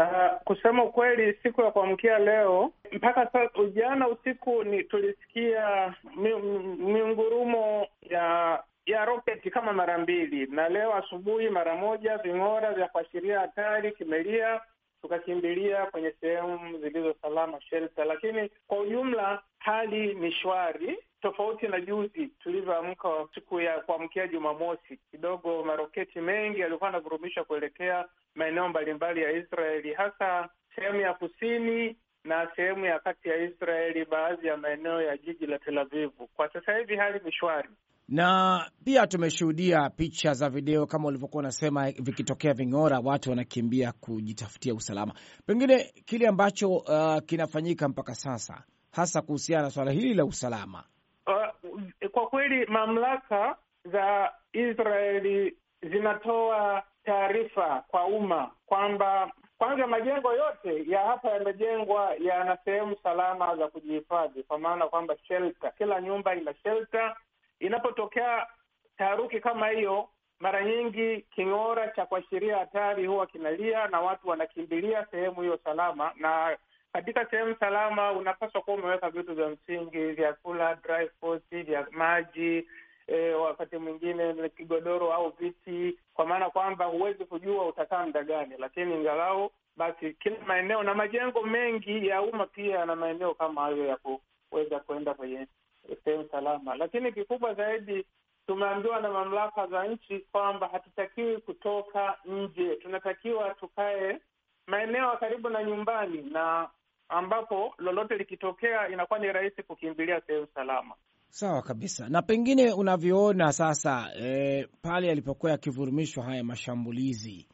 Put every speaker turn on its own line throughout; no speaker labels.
Uh, kusema ukweli, siku ya kuamkia leo mpaka sasa, jana usiku ni tulisikia miungurumo ya ya roketi kama mara mbili, na leo asubuhi mara moja, ving'ora vya kuashiria hatari kimelia, tukakimbilia kwenye sehemu zilizo salama shelter. Lakini kwa ujumla hali ni shwari, tofauti na juzi tulivyoamka siku ya kuamkia Jumamosi. Kidogo maroketi mengi yalikuwa yanavurumishwa kuelekea maeneo mbalimbali ya Israeli, hasa sehemu ya kusini na sehemu ya kati ya Israeli, baadhi ya maeneo ya jiji la Tel Avivu. Kwa sasa hivi hali ni shwari
na pia tumeshuhudia picha za video kama ulivyokuwa unasema, vikitokea ving'ora, watu wanakimbia kujitafutia usalama. Pengine kile ambacho uh, kinafanyika mpaka sasa, hasa kuhusiana na swala hili la usalama.
Uh, kwa kweli mamlaka za Israeli zinatoa taarifa kwa umma kwamba kwanza majengo yote ya hapa yamejengwa yana sehemu salama za kujihifadhi, kwa maana kwamba shelter, kila nyumba ina shelter Inapotokea taharuki kama hiyo, mara nyingi king'ora cha kuashiria hatari huwa kinalia na watu wanakimbilia sehemu hiyo salama. Na katika sehemu salama unapaswa kuwa umeweka vitu vya msingi, vyakula, dry food, vya maji e, wakati mwingine kigodoro au viti, kwa maana kwamba huwezi kujua utakaa muda gani, lakini ingalau basi kila maeneo na majengo mengi ya umma pia yana maeneo kama hayo ya kuweza kuenda kwenye sehemu salama. Lakini kikubwa zaidi, tumeambiwa na mamlaka za nchi kwamba hatutakiwi kutoka nje, tunatakiwa tukae maeneo ya karibu na nyumbani, na ambapo lolote likitokea inakuwa ni rahisi kukimbilia sehemu salama.
Sawa kabisa. Na pengine unavyoona sasa, e, pale yalipokuwa yakivurumishwa haya mashambulizi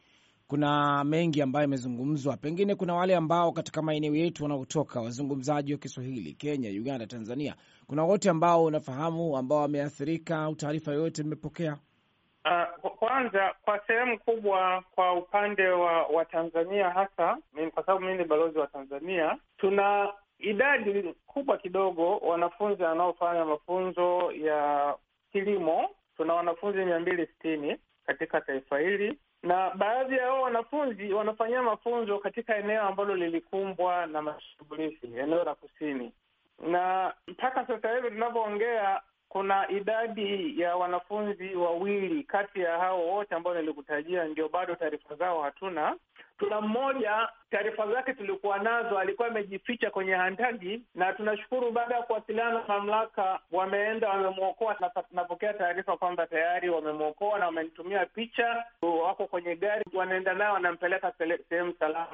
kuna mengi ambayo yamezungumzwa. Pengine kuna wale ambao katika maeneo yetu wanaotoka wazungumzaji wa Kiswahili, Kenya, Uganda, Tanzania, kuna wote ambao unafahamu ambao wameathirika au taarifa yoyote mmepokea?
Uh, kwanza kwa sehemu kubwa kwa upande wa wa Tanzania hasa mimi, kwa sababu mimi ni balozi wa Tanzania, tuna idadi kubwa kidogo wanafunzi wanaofanya mafunzo ya kilimo. Tuna wanafunzi mia mbili sitini katika taifa hili na baadhi ya hao wanafunzi wanafanyia mafunzo katika eneo ambalo lilikumbwa na mashambulizi, eneo la kusini. Na mpaka sasa hivi tunavyoongea, kuna idadi ya wanafunzi wawili kati ya hao wote ambao nilikutajia, ndio bado taarifa zao hatuna. Tuna mmoja taarifa zake tulikuwa nazo, alikuwa amejificha kwenye handagi, na tunashukuru baada ya kuwasiliana na mamlaka, wameenda wamemwokoa. Napokea taarifa kwamba tayari wamemwokoa na wamenitumia picha, wako kwenye gari, wanaenda naye, wanampeleka sehemu salama.